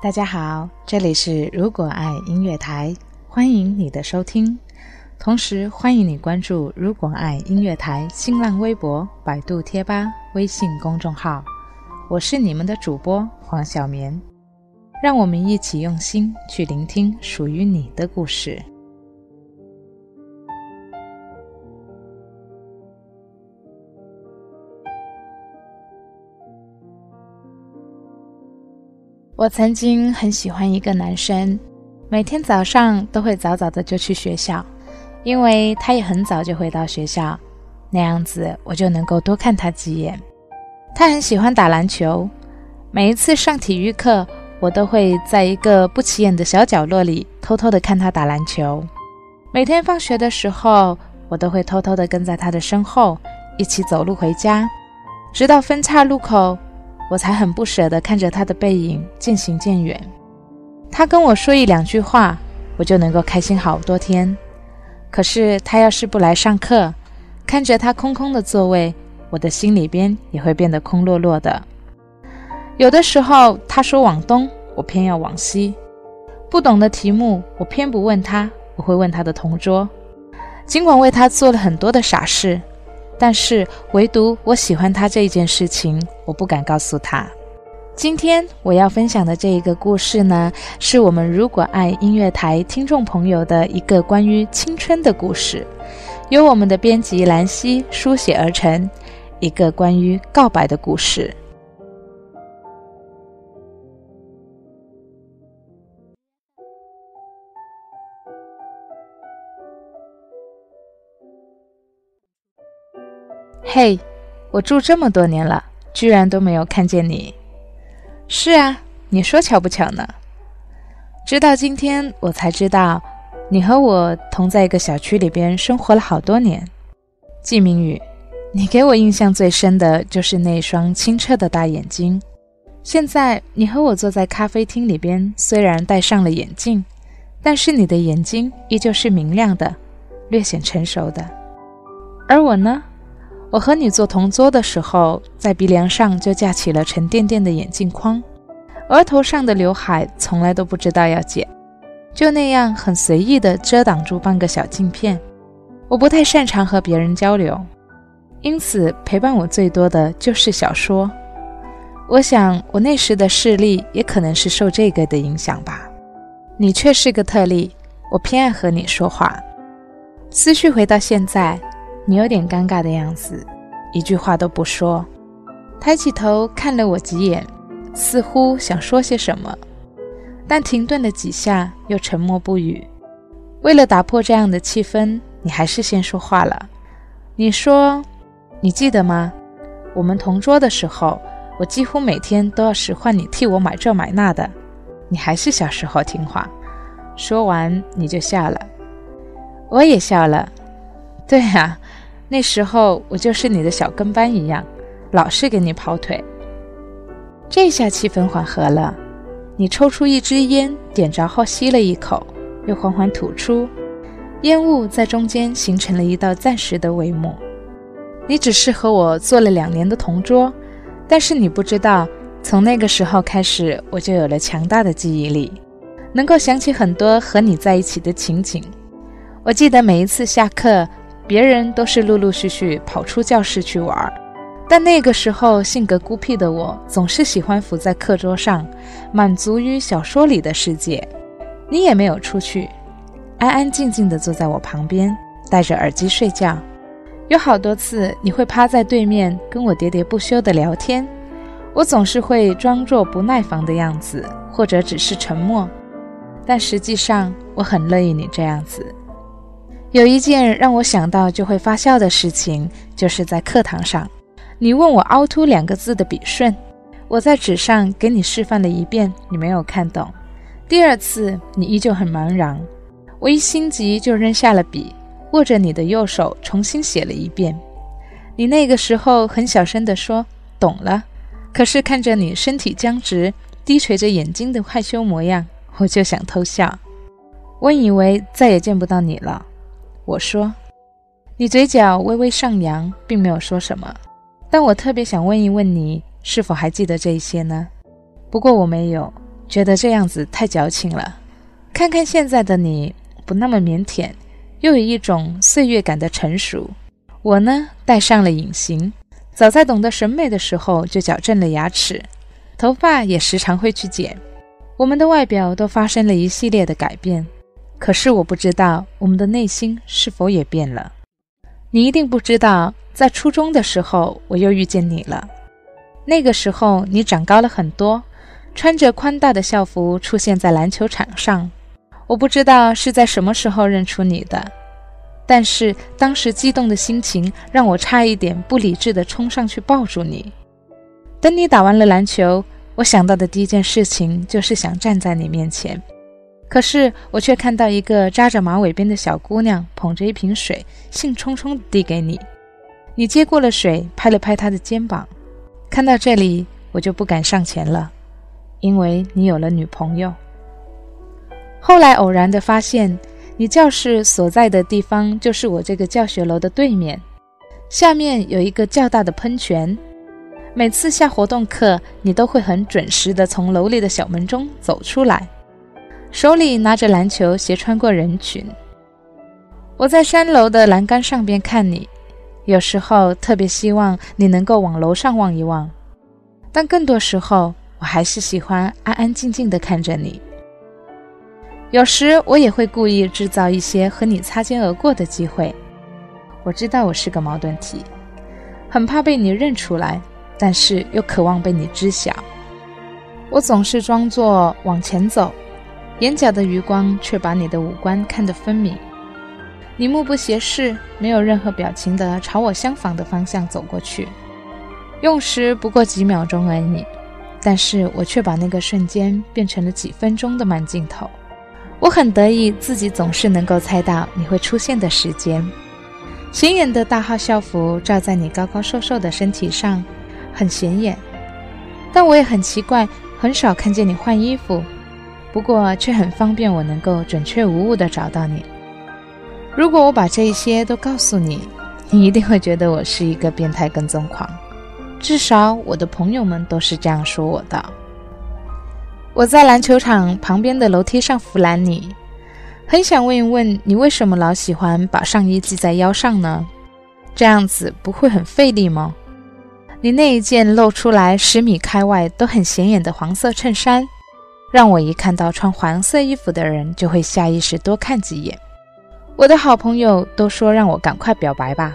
大家好，这里是如果爱音乐台，欢迎你的收听。同时欢迎你关注如果爱音乐台新浪微博、百度贴吧、微信公众号。我是你们的主播黄小棉，让我们一起用心去聆听属于你的故事。我曾经很喜欢一个男生，每天早上都会早早的就去学校，因为他也很早就回到学校，那样子我就能够多看他几眼。他很喜欢打篮球，每一次上体育课，我都会在一个不起眼的小角落里偷偷的看他打篮球。每天放学的时候，我都会偷偷的跟在他的身后，一起走路回家，直到分岔路口。我才很不舍得看着他的背影渐行渐远。他跟我说一两句话，我就能够开心好多天。可是他要是不来上课，看着他空空的座位，我的心里边也会变得空落落的。有的时候他说往东，我偏要往西。不懂的题目，我偏不问他，我会问他的同桌。尽管为他做了很多的傻事。但是，唯独我喜欢他这一件事情，我不敢告诉他。今天我要分享的这一个故事呢，是我们如果爱音乐台听众朋友的一个关于青春的故事，由我们的编辑兰溪书写而成，一个关于告白的故事。嘿，我住这么多年了，居然都没有看见你。是啊，你说巧不巧呢？直到今天，我才知道，你和我同在一个小区里边生活了好多年。季明宇，你给我印象最深的就是那双清澈的大眼睛。现在你和我坐在咖啡厅里边，虽然戴上了眼镜，但是你的眼睛依旧是明亮的，略显成熟的。而我呢？我和你坐同桌的时候，在鼻梁上就架起了沉甸甸的眼镜框，额头上的刘海从来都不知道要剪，就那样很随意地遮挡住半个小镜片。我不太擅长和别人交流，因此陪伴我最多的就是小说。我想，我那时的视力也可能是受这个的影响吧。你却是个特例，我偏爱和你说话。思绪回到现在。你有点尴尬的样子，一句话都不说，抬起头看了我几眼，似乎想说些什么，但停顿了几下，又沉默不语。为了打破这样的气氛，你还是先说话了。你说：“你记得吗？我们同桌的时候，我几乎每天都要使唤你替我买这买那的，你还是小时候听话。”说完，你就笑了，我也笑了。对啊。那时候我就是你的小跟班一样，老是给你跑腿。这下气氛缓和了，你抽出一支烟，点着后吸了一口，又缓缓吐出，烟雾在中间形成了一道暂时的帷幕。你只是和我做了两年的同桌，但是你不知道，从那个时候开始，我就有了强大的记忆力，能够想起很多和你在一起的情景。我记得每一次下课。别人都是陆陆续续跑出教室去玩，但那个时候性格孤僻的我，总是喜欢伏在课桌上，满足于小说里的世界。你也没有出去，安安静静地坐在我旁边，戴着耳机睡觉。有好多次，你会趴在对面跟我喋喋不休地聊天，我总是会装作不耐烦的样子，或者只是沉默，但实际上我很乐意你这样子。有一件让我想到就会发笑的事情，就是在课堂上，你问我“凹凸”两个字的笔顺，我在纸上给你示范了一遍，你没有看懂。第二次，你依旧很茫然，我一心急就扔下了笔，握着你的右手重新写了一遍。你那个时候很小声地说“懂了”，可是看着你身体僵直、低垂着眼睛的害羞模样，我就想偷笑。我以为再也见不到你了。我说：“你嘴角微微上扬，并没有说什么。但我特别想问一问你，是否还记得这一些呢？不过我没有，觉得这样子太矫情了。看看现在的你，不那么腼腆，又有一种岁月感的成熟。我呢，戴上了隐形，早在懂得审美的时候就矫正了牙齿，头发也时常会去剪。我们的外表都发生了一系列的改变，可是我不知道我们的内心是否也变了。你一定不知道，在初中的时候我又遇见你了。那个时候你长高了很多，穿着宽大的校服出现在篮球场上。我不知道是在什么时候认出你的，但是当时激动的心情让我差一点不理智地冲上去抱住你。等你打完了篮球，我想到的第一件事情就是想站在你面前，可是我却看到一个扎着马尾辫的小姑娘捧着一瓶水，兴冲冲地递给你。你接过了水，拍了拍她的肩膀。看到这里，我就不敢上前了，因为你有了女朋友。后来偶然的发现，你教室所在的地方就是我这个教学楼的对面，下面有一个较大的喷泉。每次下活动课，你都会很准时的从楼里的小门中走出来，手里拿着篮球，斜穿过人群。我在三楼的栏杆上边看你，有时候特别希望你能够往楼上望一望，但更多时候，我还是喜欢安安静静的看着你。有时我也会故意制造一些和你擦肩而过的机会。我知道我是个矛盾体，很怕被你认出来，但是又渴望被你知晓。我总是装作往前走，眼角的余光却把你的五官看得分明。你目不斜视，没有任何表情地朝我相反的方向走过去，用时不过几秒钟而已，但是我却把那个瞬间变成了几分钟的慢镜头。我很得意自己总是能够猜到你会出现的时间。显眼的大号校服罩在你高高瘦瘦的身体上，很显眼。但我也很奇怪，很少看见你换衣服，不过却很方便我能够准确无误地找到你。如果我把这一些都告诉你，你一定会觉得我是一个变态跟踪狂。至少我的朋友们都是这样说我的。我在篮球场旁边的楼梯上扶拦你，很想问一问你为什么老喜欢把上衣系在腰上呢？这样子不会很费力吗？你那一件露出来十米开外都很显眼的黄色衬衫，让我一看到穿黄色衣服的人就会下意识多看几眼。我的好朋友都说让我赶快表白吧，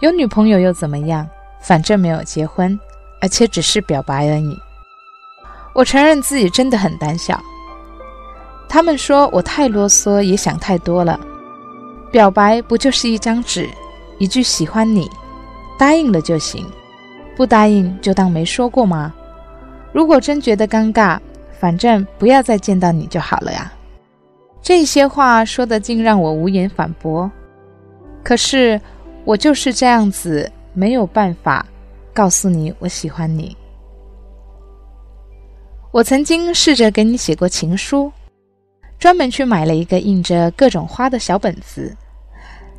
有女朋友又怎么样？反正没有结婚，而且只是表白而已。我承认自己真的很胆小。他们说我太啰嗦，也想太多了。表白不就是一张纸，一句喜欢你，答应了就行，不答应就当没说过吗？如果真觉得尴尬，反正不要再见到你就好了呀。这些话说的竟让我无言反驳。可是我就是这样子，没有办法告诉你我喜欢你。我曾经试着给你写过情书，专门去买了一个印着各种花的小本子，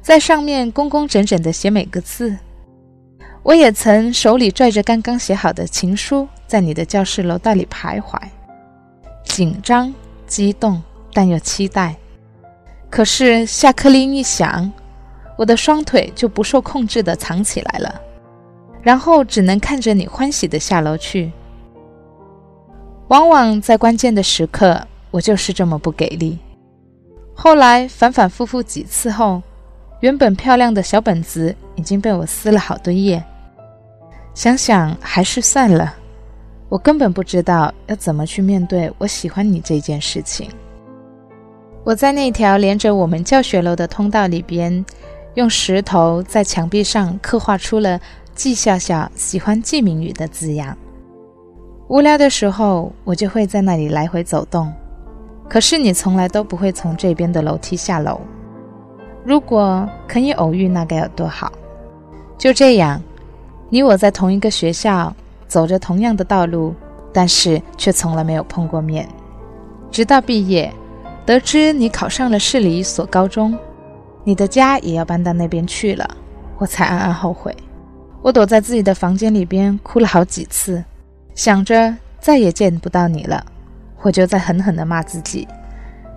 在上面工工整整的写每个字。我也曾手里拽着刚刚写好的情书，在你的教室楼道里徘徊，紧张、激动，但又期待。可是下课铃一响，我的双腿就不受控制地藏起来了，然后只能看着你欢喜地下楼去。往往在关键的时刻，我就是这么不给力。后来反反复复几次后，原本漂亮的小本子已经被我撕了好多页。想想还是算了，我根本不知道要怎么去面对我喜欢你这件事情。我在那条连着我们教学楼的通道里边，用石头在墙壁上刻画出了“季笑笑喜欢季明宇”的字样。无聊的时候，我就会在那里来回走动。可是你从来都不会从这边的楼梯下楼。如果可以偶遇，那该有多好！就这样，你我在同一个学校，走着同样的道路，但是却从来没有碰过面。直到毕业，得知你考上了市里一所高中，你的家也要搬到那边去了，我才暗暗后悔。我躲在自己的房间里边哭了好几次。想着再也见不到你了，我就在狠狠地骂自己，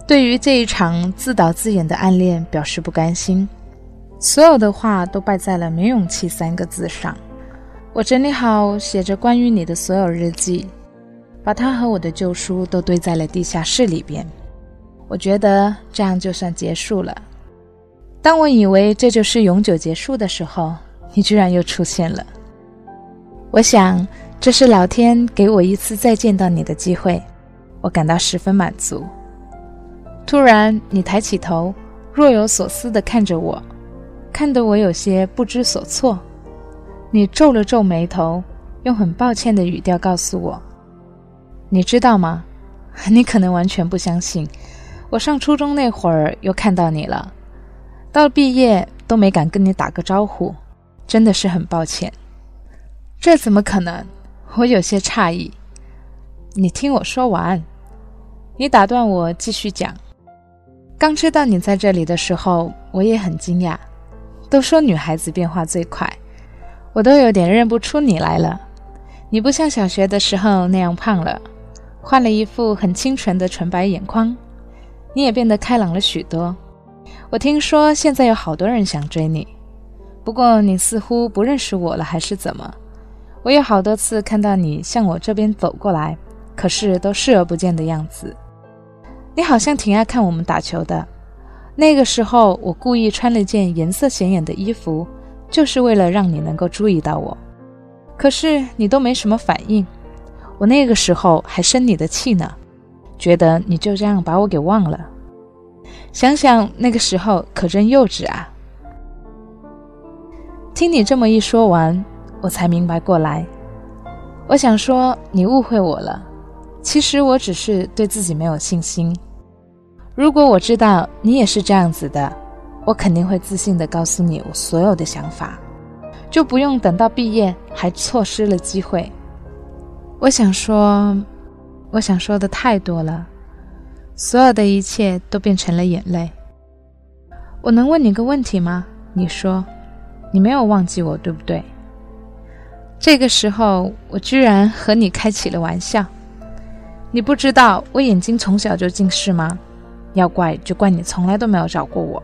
对于这一场自导自演的暗恋表示不甘心。所有的话都败在了没勇气三个字上。我整理好写着关于你的所有日记，把它和我的旧书都堆在了地下室里边。我觉得这样就算结束了。当我以为这就是永久结束的时候，你居然又出现了。我想这是老天给我一次再见到你的机会，我感到十分满足。突然，你抬起头，若有所思地看着我，看得我有些不知所措。你皱了皱眉头，用很抱歉的语调告诉我：“你知道吗？你可能完全不相信，我上初中那会儿又看到你了，到毕业都没敢跟你打个招呼，真的是很抱歉。”这怎么可能？我有些诧异。你听我说完。你打断我，继续讲。刚知道你在这里的时候，我也很惊讶。都说女孩子变化最快。我都有点认不出你来了，你不像小学的时候那样胖了，换了一副很清纯的纯白眼眶，你也变得开朗了许多。我听说现在有好多人想追你，不过你似乎不认识我了，还是怎么？我有好多次看到你向我这边走过来，可是都视而不见的样子。你好像挺爱看我们打球的，那个时候我故意穿了件颜色显眼的衣服。就是为了让你能够注意到我，可是你都没什么反应，我那个时候还生你的气呢，觉得你就这样把我给忘了。想想那个时候可真幼稚啊！听你这么一说完，我才明白过来。我想说你误会我了，其实我只是对自己没有信心。如果我知道你也是这样子的。我肯定会自信地告诉你我所有的想法，就不用等到毕业还错失了机会。我想说，我想说的太多了，所有的一切都变成了眼泪。我能问你个问题吗？你说，你没有忘记我，对不对？这个时候，我居然和你开起了玩笑。你不知道我眼睛从小就近视吗？要怪就怪你从来都没有找过我。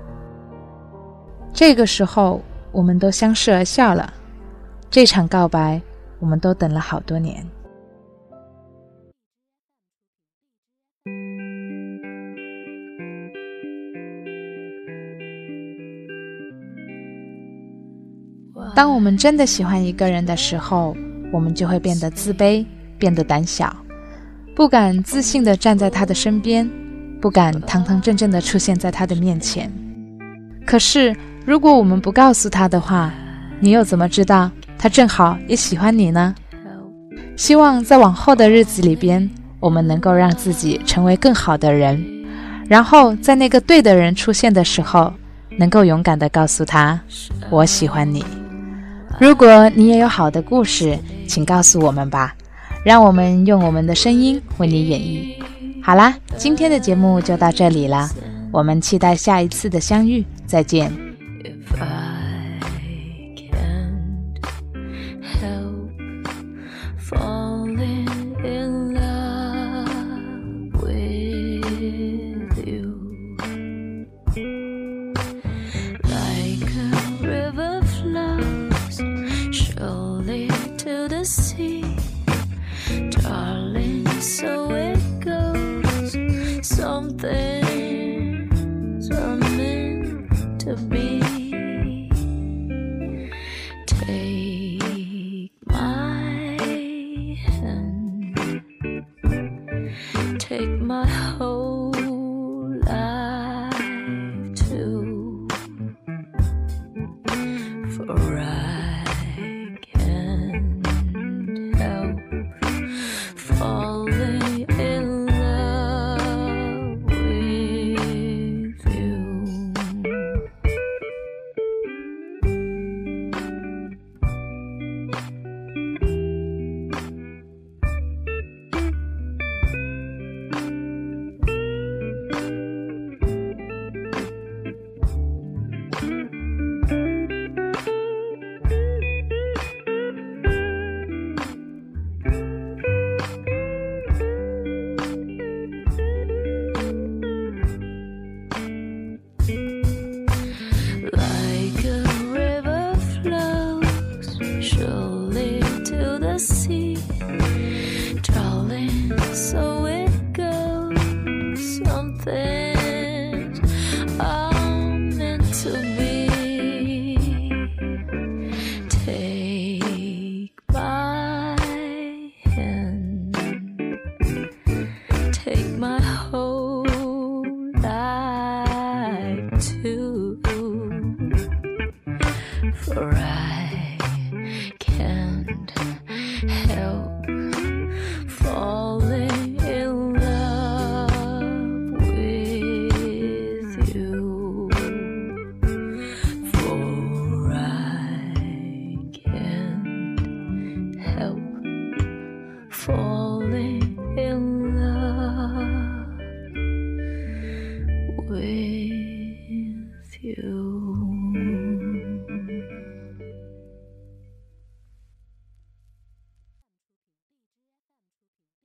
这个时候，我们都相视而笑了。这场告白，我们都等了好多年。当我们真的喜欢一个人的时候，我们就会变得自卑，变得胆小，不敢自信地站在他的身边，不敢堂堂正正地出现在他的面前。可是。如果我们不告诉他的话，你又怎么知道他正好也喜欢你呢？希望在往后的日子里边，我们能够让自己成为更好的人，然后在那个对的人出现的时候，能够勇敢地告诉他我喜欢你。如果你也有好的故事，请告诉我们吧，让我们用我们的声音为你演绎。好啦，今天的节目就到这里了，我们期待下一次的相遇，再见。I can't help falling.